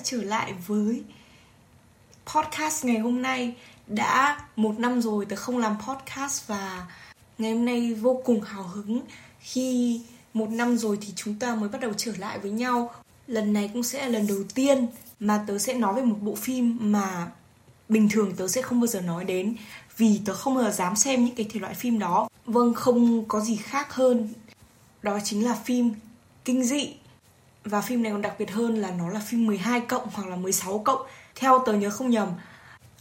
đã trở lại với podcast ngày hôm nay. Đã một năm rồi tớ không làm podcast và ngày hôm nay vô cùng hào hứng. Khi một năm rồi thì chúng ta mới bắt đầu trở lại với nhau. Lần này cũng sẽ là lần đầu tiên mà tớ sẽ nói về một bộ phim mà bình thường tớ sẽ không bao giờ nói đến vì tớ không bao giờ dám xem những cái thể loại phim đó. Vâng không có gì khác hơn. Đó chính là phim kinh dị và phim này còn đặc biệt hơn là nó là phim 12 cộng hoặc là 16 cộng theo tớ nhớ không nhầm.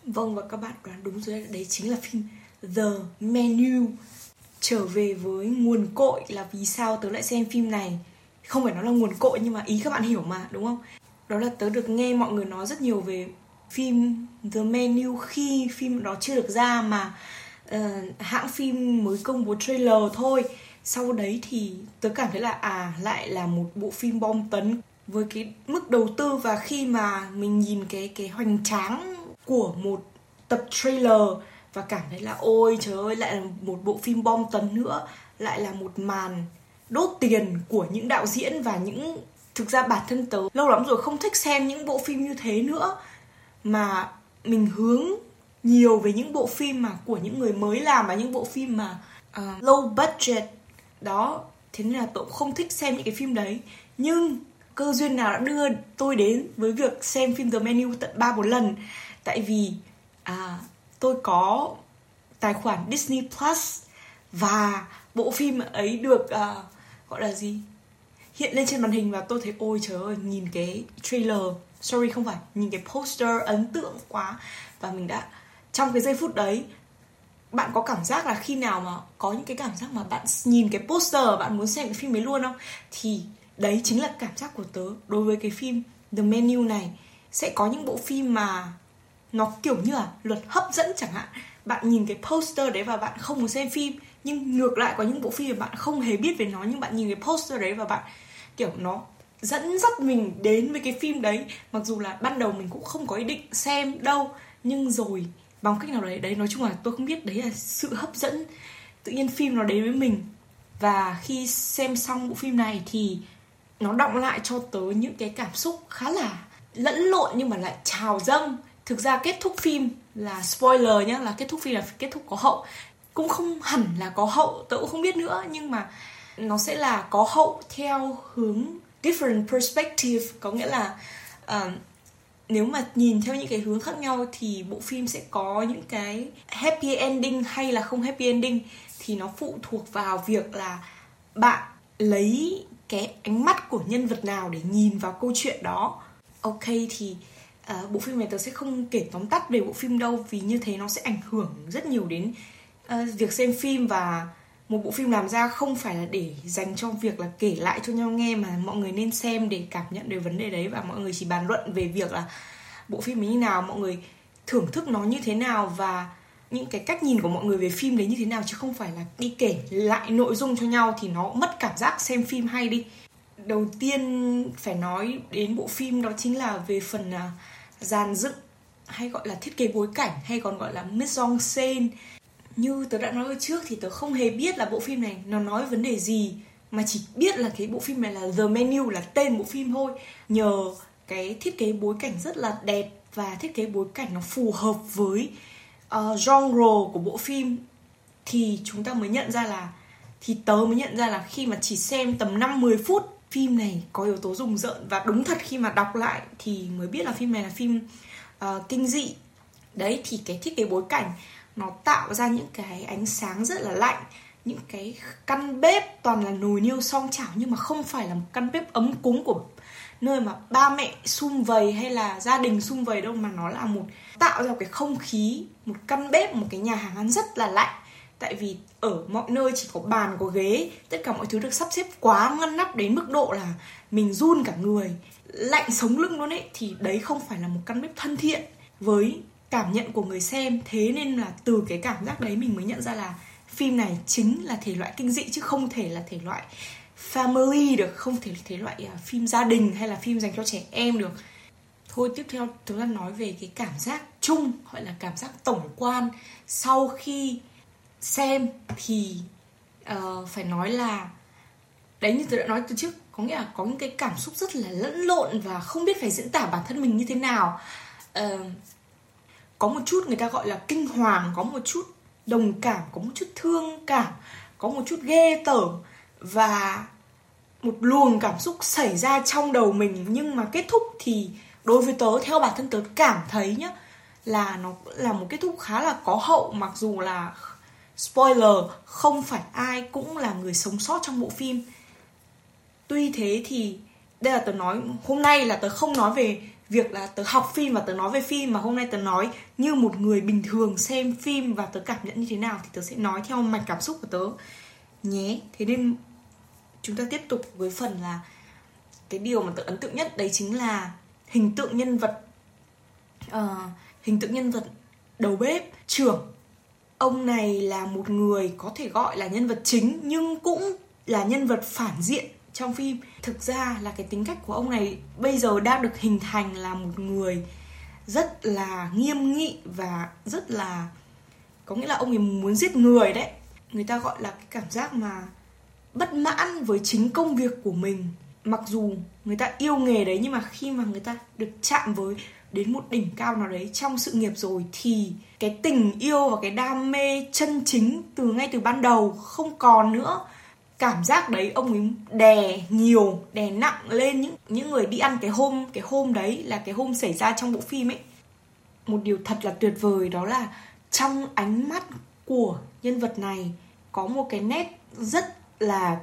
Vâng và các bạn đoán đúng rồi đấy chính là phim The Menu. Trở về với nguồn cội là vì sao tớ lại xem phim này. Không phải nó là nguồn cội nhưng mà ý các bạn hiểu mà đúng không? Đó là tớ được nghe mọi người nói rất nhiều về phim The Menu khi phim đó chưa được ra mà uh, hãng phim mới công bố trailer thôi sau đấy thì tớ cảm thấy là à lại là một bộ phim bom tấn với cái mức đầu tư và khi mà mình nhìn cái cái hoành tráng của một tập trailer và cảm thấy là ôi trời ơi lại là một bộ phim bom tấn nữa lại là một màn đốt tiền của những đạo diễn và những thực ra bản thân tớ lâu lắm rồi không thích xem những bộ phim như thế nữa. Mà mình hướng nhiều về những bộ phim mà của những người mới làm và những bộ phim mà uh, low budget đó thế nên là tôi cũng không thích xem những cái phim đấy. Nhưng cơ duyên nào đã đưa tôi đến với việc xem phim The Menu tận ba bốn lần? Tại vì à, tôi có tài khoản Disney Plus và bộ phim ấy được à, gọi là gì? Hiện lên trên màn hình và tôi thấy ôi trời ơi nhìn cái trailer sorry không phải nhìn cái poster ấn tượng quá. Và mình đã trong cái giây phút đấy bạn có cảm giác là khi nào mà có những cái cảm giác mà bạn nhìn cái poster bạn muốn xem cái phim ấy luôn không? Thì đấy chính là cảm giác của tớ đối với cái phim The Menu này. Sẽ có những bộ phim mà nó kiểu như là luật hấp dẫn chẳng hạn. Bạn nhìn cái poster đấy và bạn không muốn xem phim. Nhưng ngược lại có những bộ phim mà bạn không hề biết về nó, nhưng bạn nhìn cái poster đấy và bạn, kiểu, nó dẫn dắt mình đến với cái phim đấy. Mặc dù là ban đầu mình cũng không có ý định xem đâu, nhưng rồi bằng cách nào đấy. Đấy nói chung là tôi không biết đấy là sự hấp dẫn tự nhiên phim nó đến với mình. Và khi xem xong bộ phim này thì nó động lại cho tớ những cái cảm xúc khá là lẫn lộn nhưng mà lại trào dâng. Thực ra kết thúc phim là spoiler nhá là kết thúc phim là kết thúc có hậu. Cũng không hẳn là có hậu tớ cũng không biết nữa nhưng mà nó sẽ là có hậu theo hướng different perspective. Có nghĩa là uh, nếu mà nhìn theo những cái hướng khác nhau thì bộ phim sẽ có những cái happy ending hay là không happy ending thì nó phụ thuộc vào việc là bạn lấy cái ánh mắt của nhân vật nào để nhìn vào câu chuyện đó. Ok thì uh, bộ phim này tớ sẽ không kể tóm tắt về bộ phim đâu vì như thế nó sẽ ảnh hưởng rất nhiều đến uh, việc xem phim và một bộ phim làm ra không phải là để dành cho việc là kể lại cho nhau nghe mà mọi người nên xem để cảm nhận về vấn đề đấy và mọi người chỉ bàn luận về việc là bộ phim ấy như nào mọi người thưởng thức nó như thế nào và những cái cách nhìn của mọi người về phim đấy như thế nào chứ không phải là đi kể lại nội dung cho nhau thì nó mất cảm giác xem phim hay đi. Đầu tiên phải nói đến bộ phim đó chính là về phần à, uh, dàn dựng hay gọi là thiết kế bối cảnh hay còn gọi là mise en scène như tớ đã nói ở trước thì tớ không hề biết là bộ phim này nó nói vấn đề gì mà chỉ biết là cái bộ phim này là The Menu là tên bộ phim thôi. Nhờ cái thiết kế bối cảnh rất là đẹp và thiết kế bối cảnh nó phù hợp với uh, genre của bộ phim thì chúng ta mới nhận ra là thì tớ mới nhận ra là khi mà chỉ xem tầm 5 10 phút phim này có yếu tố rùng rợn. Và đúng thật khi mà đọc lại thì mới biết là phim này là phim uh, kinh dị. Đấy thì cái thiết kế bối cảnh nó tạo ra những cái ánh sáng rất là lạnh, những cái căn bếp toàn là nồi niêu song chảo nhưng mà không phải là một căn bếp ấm cúng của nơi mà ba mẹ sum vầy hay là gia đình sum vầy đâu, mà nó là một, tạo ra một cái không khí, một căn bếp, một cái nhà hàng ăn rất là lạnh. Tại vì ở mọi nơi chỉ có bàn, có ghế, tất cả mọi thứ được sắp xếp quá ngăn nắp đến mức độ là mình run cả người, lạnh sống lưng luôn ấy, thì đấy không phải là một căn bếp thân thiện với cảm nhận của người xem. Thế nên là từ cái cảm giác đấy mình mới nhận ra là phim này chính là thể loại kinh dị chứ không thể là thể loại family được không thể thể loại à, phim gia đình hay là phim dành cho trẻ em được. Thôi tiếp theo chúng ta nói về cái cảm giác chung gọi là cảm giác tổng quan. Sau khi xem thì uh, phải nói là đấy như tôi đã nói từ trước có nghĩa là có những cái cảm xúc rất là lẫn lộn và không biết phải diễn tả bản thân mình như thế nào. Uh, có một chút người ta gọi là kinh hoàng, có một chút đồng cảm, có một chút thương cảm, có một chút ghê tởm và một luồng cảm xúc xảy ra trong đầu mình. Nhưng mà kết thúc thì đối với tớ, theo bản thân tớ cảm thấy nhá, là nó là một kết thúc khá là có hậu. Mặc dù là spoiler, không phải ai cũng là người sống sót trong bộ phim. Tuy thế thì, đây là tớ nói, hôm nay là tớ không nói về việc là tớ học phim và tớ nói về phim mà hôm nay tớ nói như một người bình thường xem phim và tớ cảm nhận như thế nào thì tớ sẽ nói theo mạch cảm xúc của tớ. Nhé. Thế nên chúng ta tiếp tục với phần là cái điều mà tớ ấn tượng nhất đấy chính là hình tượng nhân vật uh, hình tượng nhân vật đầu bếp trưởng. Ông này là một người có thể gọi là nhân vật chính nhưng cũng là nhân vật phản diện trong phim. Thực ra là cái tính cách của ông này bây giờ đang được hình thành là một người rất là nghiêm nghị và rất là, có nghĩa là ông ấy muốn giết người đấy. Người ta gọi là cái cảm giác mà bất mãn với chính công việc của mình. Mặc dù người ta yêu nghề đấy, nhưng mà khi mà người ta được chạm với đến một đỉnh cao nào đấy trong sự nghiệp rồi, thì cái tình yêu và cái đam mê chân chính từ ngay từ ban đầu không còn nữa cảm giác đấy ông ấy đè nhiều, đè nặng lên những những người đi ăn cái hôm cái hôm đấy là cái hôm xảy ra trong bộ phim ấy. Một điều thật là tuyệt vời đó là trong ánh mắt của nhân vật này có một cái nét rất là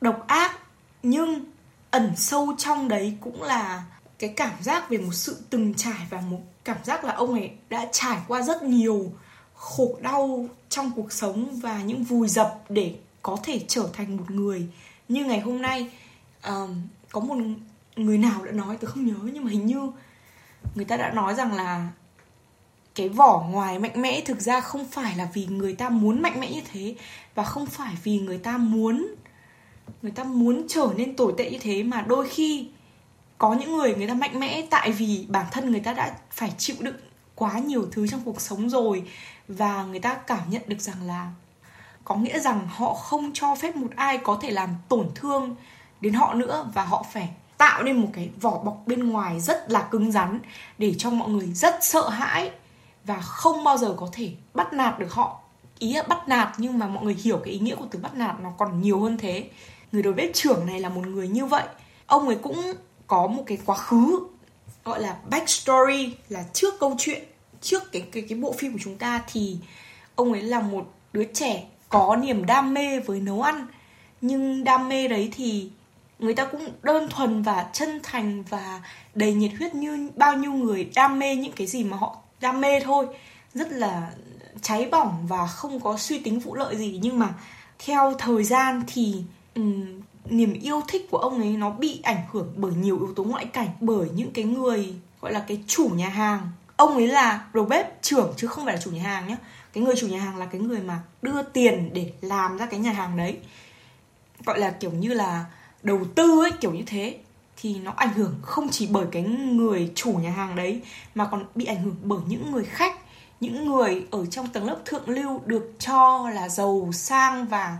độc ác, nhưng ẩn sâu trong đấy cũng là cái cảm giác về một sự từng trải và một cảm giác là ông ấy đã trải qua rất nhiều khổ đau trong cuộc sống và những vùi dập để có thể trở thành một người. Như ngày hôm nay um, có một người nào đã nói tôi không nhớ nhưng mà hình như người ta đã nói rằng là cái vỏ ngoài mạnh mẽ thực ra không phải là vì người ta muốn mạnh mẽ như thế và không phải vì người ta muốn người ta muốn trở nên tồi tệ như thế mà đôi khi có những người người ta mạnh mẽ tại vì bản thân người ta đã phải chịu đựng quá nhiều thứ trong cuộc sống rồi và người ta cảm nhận được rằng là có nghĩa rằng họ không cho phép một ai có thể làm tổn thương đến họ nữa và họ phải tạo nên một cái vỏ bọc bên ngoài rất là cứng rắn để cho mọi người rất sợ hãi và không bao giờ có thể bắt nạt được họ. Ý là bắt nạt nhưng mà mọi người hiểu cái ý nghĩa của từ bắt nạt nó còn nhiều hơn thế. Người đầu bếp trưởng này là một người như vậy. Ông ấy cũng có một cái quá khứ, gọi là backstory, là trước câu chuyện, trước cái cái cái bộ phim của chúng ta thì ông ấy là một đứa trẻ có niềm đam mê với nấu ăn. Nhưng đam mê đấy thì người ta cũng đơn thuần và chân thành và đầy nhiệt huyết như bao nhiêu người đam mê những cái gì mà họ đam mê thôi. Rất là cháy bỏng và không có suy tính vụ lợi gì. Nhưng mà theo thời gian thì um, niềm yêu thích của ông ấy nó bị ảnh hưởng bởi nhiều yếu tố ngoại cảnh bởi những cái người gọi là cái chủ nhà hàng. Ông ấy là đầu bếp trưởng chứ không phải là chủ nhà hàng nhé cái người chủ nhà hàng là cái người mà đưa tiền để làm ra cái nhà hàng đấy. Gọi là kiểu như là đầu tư ấy, kiểu như thế. Thì nó ảnh hưởng không chỉ bởi cái người chủ nhà hàng đấy, mà còn bị ảnh hưởng bởi những người khách, những người ở trong tầng lớp thượng lưu được cho là giàu sang và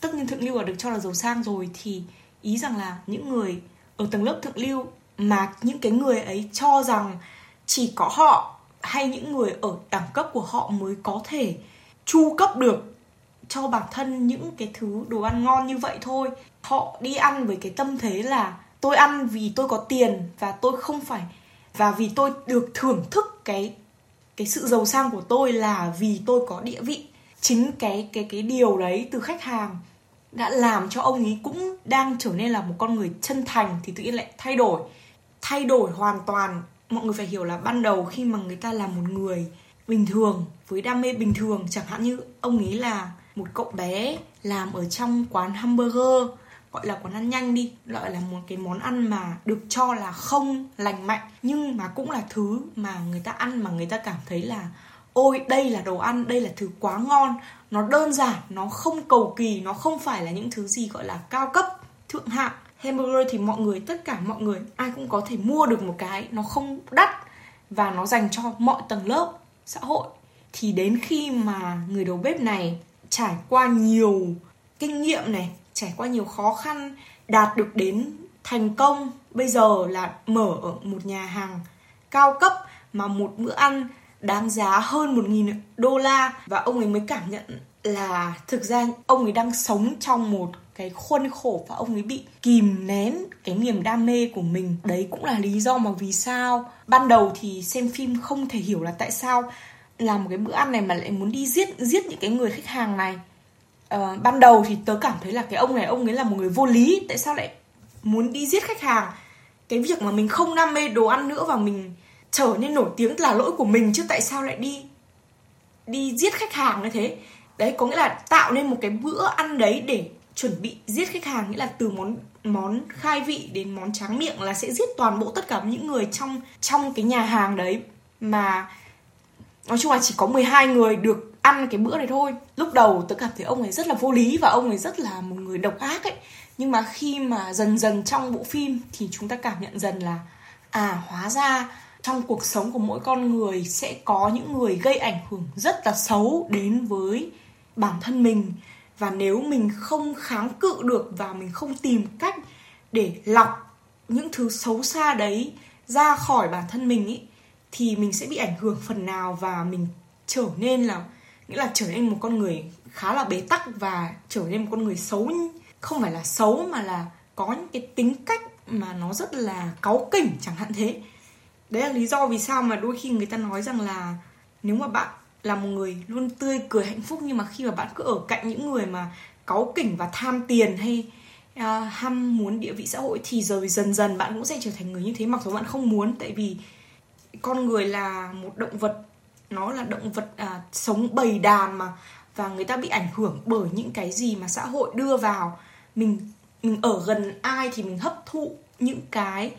tất nhiên thượng lưu là được cho là giàu sang rồi. Thì ý rằng là những người ở tầng lớp thượng lưu mà những cái người ấy cho rằng chỉ có họ hay những người ở đẳng cấp của họ mới có thể chu cấp được cho bản thân những cái thứ đồ ăn ngon như vậy thôi. Họ đi ăn với cái tâm thế là, tôi ăn vì tôi có tiền và tôi không phải, và vì tôi được thưởng thức cái cái sự giàu sang của tôi là vì tôi có địa vị. Chính cái cái cái điều đấy từ khách hàng đã làm cho ông ấy cũng đang trở nên là một con người chân thành thì tự nhiên lại thay đổi. Thay đổi hoàn toàn mọi người phải hiểu là ban đầu khi mà người ta là một người bình thường, với đam mê bình thường, chẳng hạn như ông ấy là một cậu bé làm ở trong quán hamburger, gọi là quán ăn nhanh đi, gọi là một cái món ăn mà được cho là không lành mạnh, nhưng mà cũng là thứ mà người ta ăn mà người ta cảm thấy là, ôi, đây là đồ ăn, đây là thứ quá ngon, nó đơn giản, nó không cầu kỳ, nó không phải là những thứ gì gọi là cao cấp, thượng hạng hamburger thì mọi người, tất cả mọi người, ai cũng có thể mua được một cái nó không đắt và nó dành cho mọi tầng lớp xã hội. Thì đến khi mà người đầu bếp này trải qua nhiều kinh nghiệm này, trải qua nhiều khó khăn, đạt được đến thành công, bây giờ là mở ở một nhà hàng cao cấp mà một bữa ăn đáng giá hơn 1.000 đô la. Và ông ấy mới cảm nhận là thực ra ông ấy đang sống trong một cái khuôn khổ và ông ấy bị kìm nén cái niềm đam mê của mình. Đấy cũng là lý do mà vì sao ban đầu thì xem phim không thể hiểu là tại sao làm một cái bữa ăn này mà lại muốn đi giết giết những cái người khách hàng này. Uh, ban đầu thì tớ cảm thấy là cái ông này ông ấy là một người vô lý tại sao lại muốn đi giết khách hàng? Cái việc mà mình không đam mê đồ ăn nữa và mình trở nên nổi tiếng là lỗi của mình chứ tại sao lại đi đi giết khách hàng như thế? Đấy có nghĩa là tạo nên một cái bữa ăn đấy để chuẩn bị giết khách hàng, nghĩa là từ món món khai vị đến món tráng miệng là sẽ giết toàn bộ tất cả những người trong trong cái nhà hàng đấy. Mà nói chung là chỉ có 12 người được ăn cái bữa này thôi. Lúc đầu tôi cảm thấy ông ấy rất là vô lý và ông ấy rất là một người độc ác ấy. Nhưng mà khi mà dần dần trong bộ phim thì chúng ta cảm nhận dần là à hóa ra trong cuộc sống của mỗi con người sẽ có những người gây ảnh hưởng rất là xấu đến với bản thân mình và nếu mình không kháng cự được và mình không tìm cách để lọc những thứ xấu xa đấy ra khỏi bản thân mình ý, thì mình sẽ bị ảnh hưởng phần nào và mình trở nên là, nghĩa là trở nên một con người khá là bế tắc và trở nên một con người xấu không phải là xấu mà là có những cái tính cách mà nó rất là cáu kỉnh chẳng hạn thế. Đấy là lý do vì sao mà đôi khi người ta nói rằng là nếu mà bạn là một người luôn tươi cười hạnh phúc nhưng mà khi mà bạn cứ ở cạnh những người mà cáu kỉnh và tham tiền hay uh, ham muốn địa vị xã hội thì rồi dần dần bạn cũng sẽ trở thành người như thế mặc dù bạn không muốn. Tại vì con người là một động vật nó là động vật uh, sống bầy đàn mà và người ta bị ảnh hưởng bởi những cái gì mà xã hội đưa vào. Mình mình ở gần ai thì mình hấp thụ những cái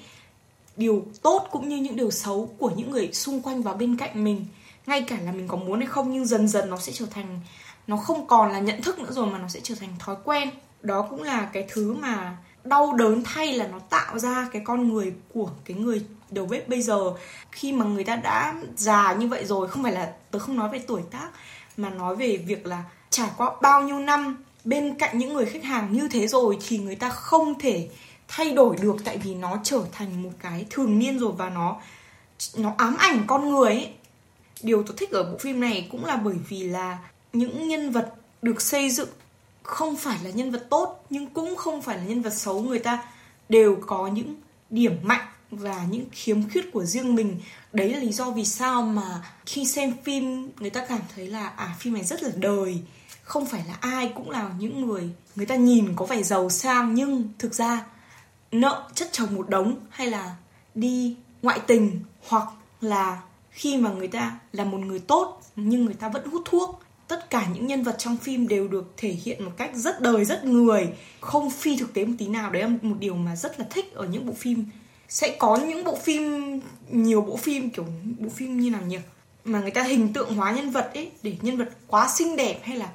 điều tốt cũng như những điều xấu của những người xung quanh và bên cạnh mình ngay cả là mình có muốn hay không, nhưng dần dần nó sẽ trở thành, nó không còn là nhận thức nữa rồi mà nó sẽ trở thành thói quen đó cũng là cái thứ mà đau đớn thay là nó tạo ra cái con người của cái người đầu bếp bây giờ khi mà người ta đã già như vậy rồi, không phải là, tớ không nói về tuổi tác, mà nói về việc là trải qua bao nhiêu năm bên cạnh những người khách hàng như thế rồi thì người ta không thể thay đổi được, tại vì nó trở thành một cái thường niên rồi và nó nó ám ảnh con người ấy điều tôi thích ở bộ phim này cũng là bởi vì là những nhân vật được xây dựng không phải là nhân vật tốt, nhưng cũng không phải là nhân vật xấu. Người ta đều có những điểm mạnh và những khiếm khuyết của riêng mình. Đấy là lý do vì sao mà khi xem phim, người ta cảm thấy là à phim này rất là đời. Không phải là ai cũng là những người người ta nhìn có vẻ giàu sang, nhưng thực ra nợ chất chồng một đống hay là đi ngoại tình hoặc là khi mà người ta là một người tốt nhưng người ta vẫn hút thuốc. Tất cả những nhân vật trong phim đều được thể hiện một cách rất đời, rất người. Không phi thực tế một tí nào. Đấy là một điều mà rất là thích ở những bộ phim. Sẽ có những bộ phim, nhiều bộ phim, kiểu bộ phim như nào nhỉ? Mà người ta hình tượng hóa nhân vật ấy để nhân vật quá xinh đẹp hay là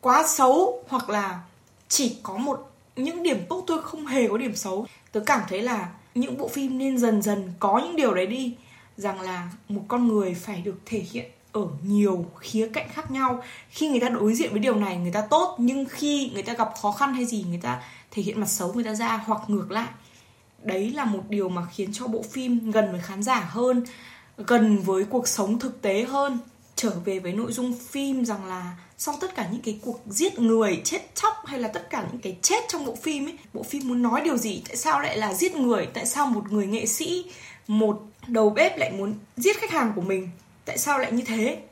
quá xấu hoặc là chỉ có một, những điểm tốt thôi, không hề có điểm xấu. Tớ cảm thấy là những bộ phim nên dần dần có những điều đấy đi rằng là một con người phải được thể hiện ở nhiều khía cạnh khác nhau. Khi người ta đối diện với điều này, người ta tốt, nhưng khi người ta gặp khó khăn hay gì, người ta thể hiện mặt xấu người ta ra hoặc ngược lại. Đấy là một điều mà khiến cho bộ phim gần với khán giả hơn, gần với cuộc sống thực tế hơn. Trở về với nội dung phim rằng là sau tất cả những cái cuộc giết người, chết chóc hay là tất cả những cái chết trong bộ phim ấy, bộ phim muốn nói điều gì? Tại sao lại là giết người? Tại sao một người nghệ sĩ một đầu bếp lại muốn giết khách hàng của mình. Tại sao lại như thế?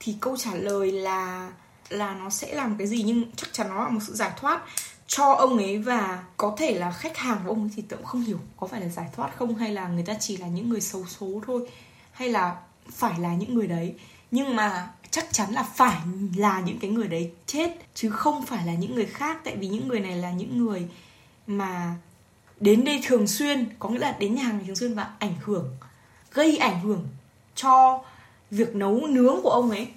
Thì câu trả lời là là nó sẽ làm cái gì nhưng chắc chắn nó là một sự giải thoát cho ông ấy và có thể là khách hàng của ông ấy thì tôi cũng không hiểu có phải là giải thoát không hay là người ta chỉ là những người xấu số thôi hay là phải là những người đấy. Nhưng mà chắc chắn là phải là những cái người đấy chết chứ không phải là những người khác. Tại vì những người này là những người mà đến đây thường xuyên có nghĩa là đến nhà hàng thường xuyên và ảnh hưởng gây ảnh hưởng cho việc nấu nướng của ông ấy.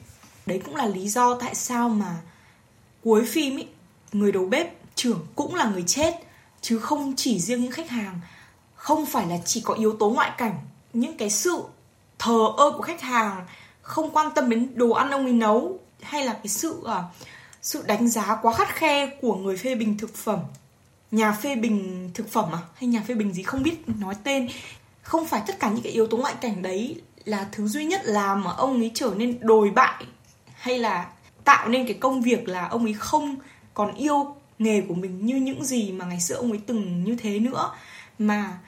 Đấy cũng là lý do tại sao mà cuối phim ấy người đầu bếp trưởng cũng là người chết chứ không chỉ riêng những khách hàng. Không phải là chỉ có yếu tố ngoại cảnh những cái sự thờ ơ của khách hàng không quan tâm đến đồ ăn ông ấy nấu hay là cái sự uh, sự đánh giá quá khắt khe của người phê bình thực phẩm nhà phê bình thực phẩm à? Hay nhà phê bình gì không biết nói tên? Không phải tất cả những cái yếu tố ngoại cảnh đấy là thứ duy nhất làm mà ông ấy trở nên đồi bại hay là tạo nên cái công việc là ông ấy không còn yêu nghề của mình như những gì mà ngày xưa ông ấy từng như thế nữa. Mà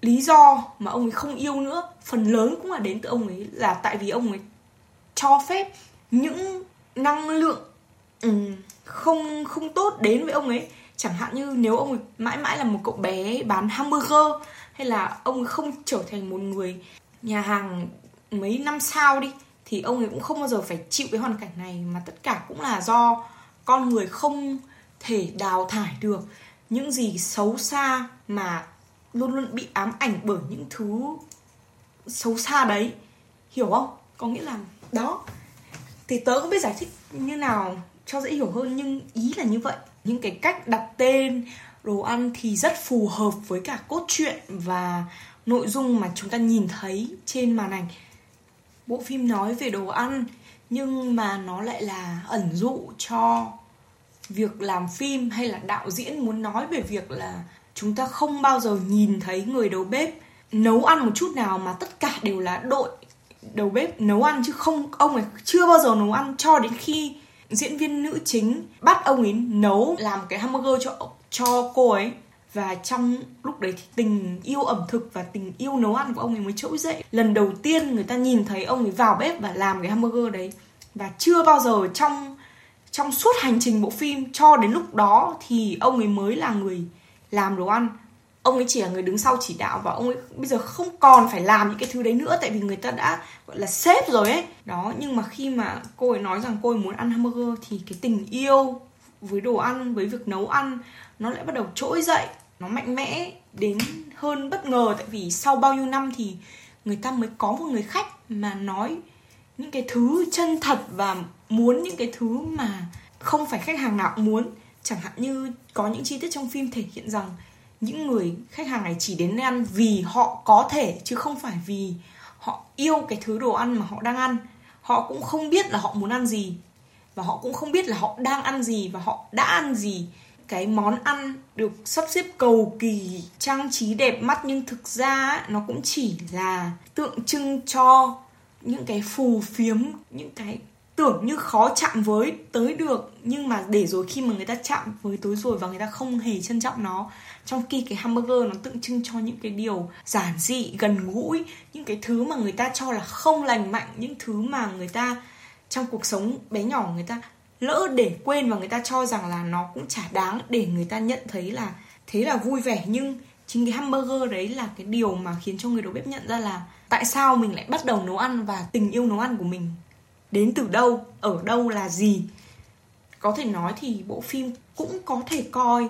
lý do mà ông ấy không yêu nữa phần lớn cũng là đến từ ông ấy là tại vì ông ấy cho phép những năng lượng um, không không tốt đến với ông ấy chẳng hạn như nếu ông ấy mãi mãi là một cậu bé bán hamburger, hay là ông ấy không trở thành một người nhà hàng mấy năm sau đi, thì ông ấy cũng không bao giờ phải chịu cái hoàn cảnh này, mà tất cả cũng là do con người không thể đào thải được. Những gì xấu xa mà luôn luôn bị ám ảnh bởi những thứ xấu xa đấy. Hiểu không? Có nghĩa là đó. Thì tớ cũng biết giải thích như nào cho dễ hiểu hơn, nhưng ý là như vậy những cái cách đặt tên, đồ ăn thì rất phù hợp với cả cốt truyện và nội dung mà chúng ta nhìn thấy trên màn ảnh. Bộ phim nói về đồ ăn, nhưng mà nó lại là ẩn dụ cho việc làm phim hay là đạo diễn muốn nói về việc là chúng ta không bao giờ nhìn thấy người đầu bếp nấu ăn một chút nào mà tất cả đều là đội đầu bếp nấu ăn chứ không, ông ấy chưa bao giờ nấu ăn cho đến khi diễn viên nữ chính bắt ông ấy nấu làm cái hamburger cho cho cô ấy. Và trong lúc đấy thì tình yêu ẩm thực và tình yêu nấu ăn của ông ấy mới trỗi dậy. Lần đầu tiên người ta nhìn thấy ông ấy vào bếp và làm cái hamburger đấy. Và chưa bao giờ trong trong suốt hành trình bộ phim cho đến lúc đó thì ông ấy mới là người làm đồ ăn ông ấy chỉ là người đứng sau chỉ đạo và ông ấy bây giờ không còn phải làm những cái thứ đấy nữa, tại vì người ta đã, gọi là, sếp rồi ấy. Đó, nhưng mà khi mà cô ấy nói rằng cô ấy muốn ăn hamburger thì cái tình yêu với đồ ăn, với việc nấu ăn nó lại bắt đầu trỗi dậy, nó mạnh mẽ đến hơn bất ngờ. Tại vì sau bao nhiêu năm thì người ta mới có một người khách mà nói những cái thứ chân thật và muốn những cái thứ mà không phải khách hàng nào cũng muốn. Chẳng hạn như có những chi tiết trong phim thể hiện rằng những người khách hàng này chỉ đến ăn vì họ có thể, chứ không phải vì họ yêu cái thứ đồ ăn mà họ đang ăn. Họ cũng không biết là họ muốn ăn gì, và họ cũng không biết là họ đang ăn gì, và họ đã ăn gì. Cái món ăn được sắp xếp cầu kỳ, trang trí đẹp mắt, nhưng thực ra nó cũng chỉ là tượng trưng cho những cái phù phiếm, những cái tưởng như khó chạm với tới được, nhưng mà để rồi khi mà người ta chạm với tới rồi và người ta không hề trân trọng nó, trong khi cái hamburger nó tượng trưng cho những cái điều giản dị, gần gũi, những cái thứ mà người ta cho là không lành mạnh, những thứ mà người ta trong cuộc sống bé nhỏ người ta lỡ để quên và người ta cho rằng là nó cũng chả đáng để người ta nhận thấy là thế là vui vẻ. Nhưng chính cái hamburger đấy là cái điều mà khiến cho người đầu bếp nhận ra là tại sao mình lại bắt đầu nấu ăn và tình yêu nấu ăn của mình đến từ đâu, ở đâu là gì. Có thể nói thì bộ phim cũng có thể coi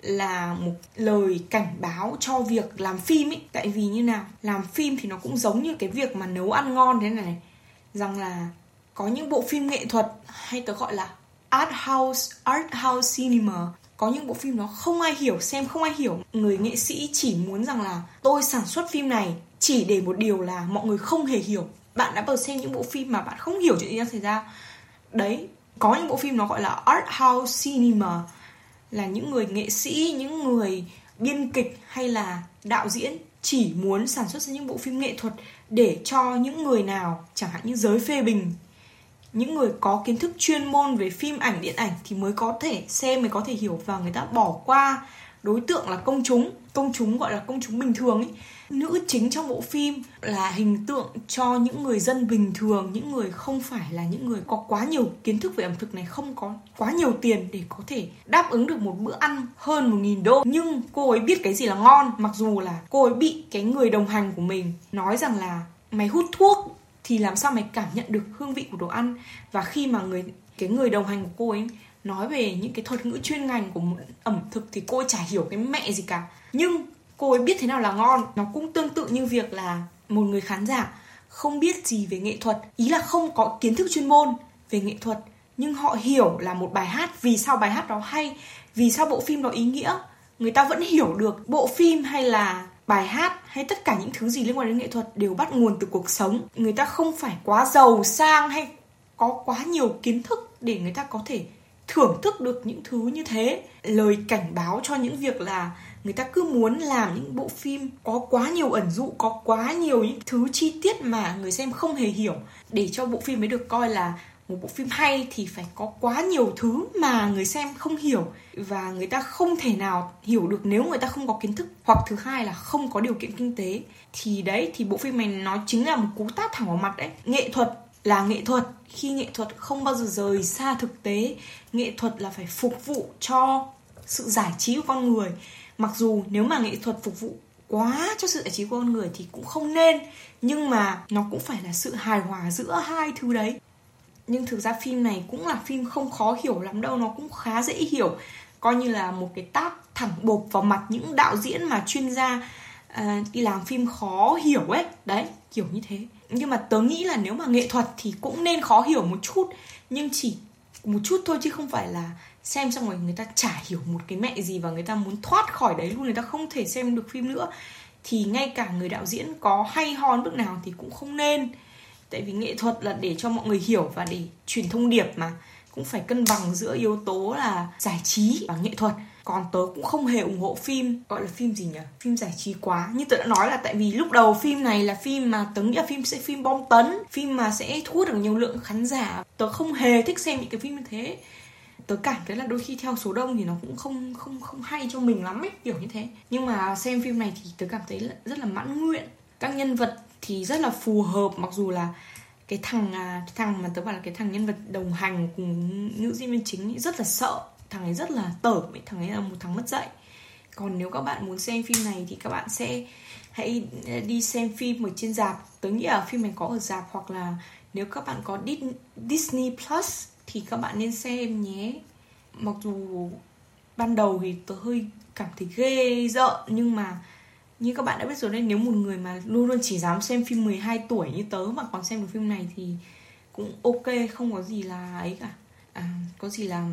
là một lời cảnh báo cho việc làm phim ấy tại vì như nào, làm phim thì nó cũng giống như cái việc mà nấu ăn ngon thế này. Rằng là có những bộ phim nghệ thuật hay tớ gọi là art house art house cinema. Có những bộ phim nó không ai hiểu, xem không ai hiểu. Người nghệ sĩ chỉ muốn rằng là tôi sản xuất phim này chỉ để một điều là mọi người không hề hiểu bạn đã bao xem những bộ phim mà bạn không hiểu chuyện gì đang xảy ra. Đấy, có những bộ phim nó gọi là art house cinema, là những người nghệ sĩ, những người biên kịch hay là đạo diễn chỉ muốn sản xuất ra những bộ phim nghệ thuật để cho những người nào, chẳng hạn như giới phê bình, những người có kiến thức chuyên môn về phim ảnh, điện ảnh thì mới có thể xem, mới có thể hiểu và người ta bỏ qua đối tượng là công chúng. Công chúng gọi là công chúng bình thường ấy nữ chính trong bộ phim là hình tượng cho những người dân bình thường, những người không phải là những người có quá nhiều kiến thức về ẩm thực này, không có quá nhiều tiền để có thể đáp ứng được một bữa ăn hơn một nghìn đô. Nhưng cô ấy biết cái gì là ngon, mặc dù là cô ấy bị cái người đồng hành của mình nói rằng là mày hút thuốc thì làm sao mày cảm nhận được hương vị của đồ ăn. Và khi mà người, cái người đồng hành của cô ấy nói về những cái thuật ngữ chuyên ngành của ẩm thực thì cô ấy chả hiểu cái mẹ gì cả. Nhưng cô ấy biết thế nào là ngon. Nó cũng tương tự như việc là một người khán giả không biết gì về nghệ thuật. Ý là không có kiến thức chuyên môn về nghệ thuật, nhưng họ hiểu là một bài hát. Vì sao bài hát đó hay? Vì sao bộ phim đó ý nghĩa? Người ta vẫn hiểu được bộ phim hay là bài hát hay tất cả những thứ gì liên quan đến nghệ thuật đều bắt nguồn từ cuộc sống. Người ta không phải quá giàu sang hay có quá nhiều kiến thức để người ta có thể thưởng thức được những thứ như thế. Lời cảnh báo cho những việc là người ta cứ muốn làm những bộ phim có quá nhiều ẩn dụ, có quá nhiều những thứ chi tiết mà người xem không hề hiểu. Để cho bộ phim mới được coi là một bộ phim hay thì phải có quá nhiều thứ mà người xem không hiểu. Và người ta không thể nào hiểu được nếu người ta không có kiến thức. Hoặc thứ hai là không có điều kiện kinh tế. Thì đấy, thì bộ phim này nó chính là một cú tát thẳng vào mặt đấy. Nghệ thuật là nghệ thuật. Khi nghệ thuật không bao giờ rời xa thực tế, nghệ thuật là phải phục vụ cho sự giải trí của con người mặc dù nếu mà nghệ thuật phục vụ quá cho sự giải trí của con người thì cũng không nên nhưng mà nó cũng phải là sự hài hòa giữa hai thứ đấy. Nhưng thực ra phim này cũng là phim không khó hiểu lắm đâu nó cũng khá dễ hiểu. Coi như là một cái tác thẳng bộp vào mặt những đạo diễn mà chuyên gia uh, đi làm phim khó hiểu ấy. Đấy kiểu như thế. Nhưng mà tớ nghĩ là nếu mà nghệ thuật thì cũng nên khó hiểu một chút nhưng chỉ một chút thôi chứ không phải là xem xong rồi người ta chả hiểu một cái mẹ gì và người ta muốn thoát khỏi đấy luôn, người ta không thể xem được phim nữa. Thì ngay cả người đạo diễn có hay ho bước nào thì cũng không nên. Tại vì nghệ thuật là để cho mọi người hiểu và để truyền thông điệp mà. Cũng phải cân bằng giữa yếu tố là giải trí và nghệ thuật. Còn tớ cũng không hề ủng hộ phim, gọi là phim gì nhỉ? Phim giải trí quá. Như tớ đã nói là tại vì lúc đầu phim này là phim mà tớ nghĩ là phim sẽ phim bom tấn, phim mà sẽ thu hút được nhiều lượng khán giả. Tớ không hề thích xem những cái phim như thế tớ cảm thấy là đôi khi theo số đông thì nó cũng không không không hay cho mình lắm ấy, kiểu như thế. Nhưng mà xem phim này thì tớ cảm thấy là rất là mãn nguyện. Các nhân vật thì rất là phù hợp, mặc dù là cái thằng à, cái thằng mà tớ bảo là cái thằng nhân vật đồng hành cùng nữ diễn viên chính rất là sợ. Thằng ấy rất là tởm ấy, thằng ấy là một thằng mất dạy. Còn nếu các bạn muốn xem phim này thì các bạn sẽ hãy đi xem phim ở trên dạp tớ nghĩ là phim này có ở dạp hoặc là nếu các bạn có Disney Plus thì các bạn nên xem nhé. Mặc dù ban đầu thì tớ hơi cảm thấy ghê rợn nhưng mà như các bạn đã biết rồi đấy nếu một người mà luôn luôn chỉ dám xem phim 12 tuổi như tớ mà còn xem được phim này thì cũng ok không có gì là ấy cả. À, có gì là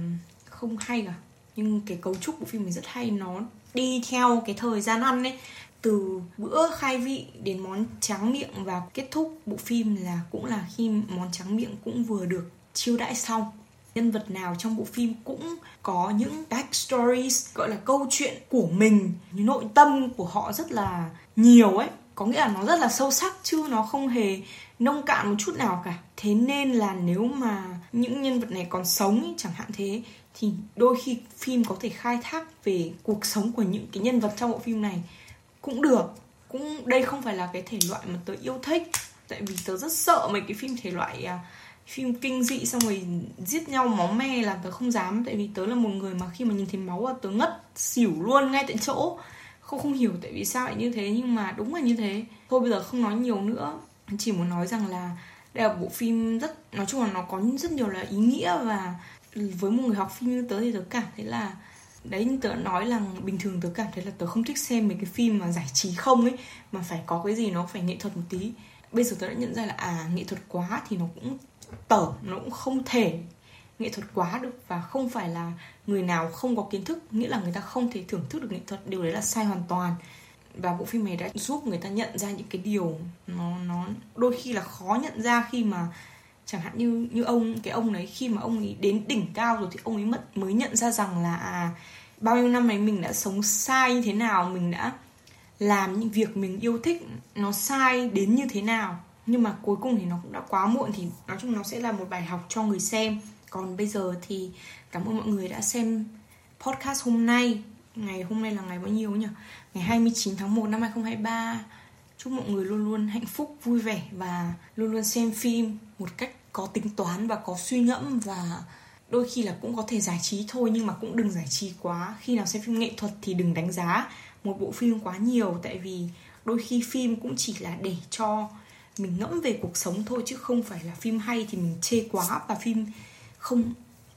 không hay cả. Nhưng cái cấu trúc của phim này rất hay nó đi theo cái thời gian ăn ấy. Từ bữa khai vị đến món tráng miệng và kết thúc bộ phim là cũng là khi món tráng miệng cũng vừa được chiêu đãi xong nhân vật nào trong bộ phim cũng có những backstories gọi là câu chuyện của mình nội tâm của họ rất là nhiều ấy. Có nghĩa là nó rất là sâu sắc chứ nó không hề nông cạn một chút nào cả. Thế nên là nếu mà những nhân vật này còn sống ấy, chẳng hạn thế thì đôi khi phim có thể khai thác về cuộc sống của những cái nhân vật trong bộ phim này cũng được. Cũng đây không phải là cái thể loại mà tớ yêu thích tại vì tớ rất sợ mấy cái phim thể loại à, phim kinh dị xong rồi giết nhau máu me là tớ không dám, tại vì tớ là một người mà khi mà nhìn thấy máu là tớ ngất xỉu luôn ngay tại chỗ. Không không hiểu tại vì sao lại như thế, nhưng mà đúng là như thế. Thôi bây giờ không nói nhiều nữa, chỉ muốn nói rằng là đây là bộ phim rất, nói chung là nó có rất nhiều là ý nghĩa và với một người học phim như tớ thì tớ cảm thấy là, đấy nhưng tớ nói là bình thường tớ cảm thấy là tớ không thích xem mấy cái phim mà giải trí không ấy, mà phải có cái gì nó phải nghệ thuật một tí. Bây giờ tớ đã nhận ra là à nghệ thuật quá thì nó cũng tở nó cũng không thể nghệ thuật quá được và không phải là người nào không có kiến thức, nghĩa là người ta không thể thưởng thức được nghệ thuật. Điều đấy là sai hoàn toàn. Và bộ phim này đã giúp người ta nhận ra những cái điều nó nó đôi khi là khó nhận ra khi mà chẳng hạn như như ông, cái ông đấy, khi mà ông ấy đến đỉnh cao rồi thì ông ấy mất, mới nhận ra rằng là à bao nhiêu năm này mình đã sống sai như thế nào, mình đã làm những việc mình yêu thích nó sai đến như thế nào nhưng mà cuối cùng thì nó cũng đã quá muộn thì nói chung nó sẽ là một bài học cho người xem. Còn bây giờ thì cảm ơn mọi người đã xem podcast hôm nay. Ngày hôm nay là ngày bao nhiêu nhỉ? Ngày 29 tháng 1 năm 2023 chúc mọi người luôn luôn hạnh phúc, vui vẻ và luôn luôn xem phim một cách có tính toán và có suy ngẫm và đôi khi là cũng có thể giải trí thôi nhưng mà cũng đừng giải trí quá. Khi nào xem phim nghệ thuật thì đừng đánh giá một bộ phim quá nhiều tại vì đôi khi phim cũng chỉ là để cho mình ngẫm về cuộc sống thôi chứ không phải là phim hay thì mình chê quá và phim không,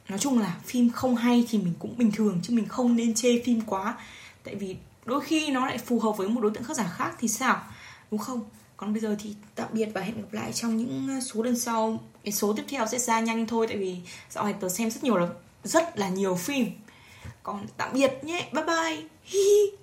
nói chung là phim không hay thì mình cũng bình thường chứ mình không nên chê phim quá. Tại vì đôi khi nó lại phù hợp với một đối tượng khán giả khác thì sao? Đúng không? Còn bây giờ thì tạm biệt và hẹn gặp lại trong những ờ, số lần sau. Cái số tiếp theo sẽ ra nhanh thôi tại vì dạo này tớ xem rất nhiều là, rất là nhiều phim. Còn tạm biệt nhé. Bye bye.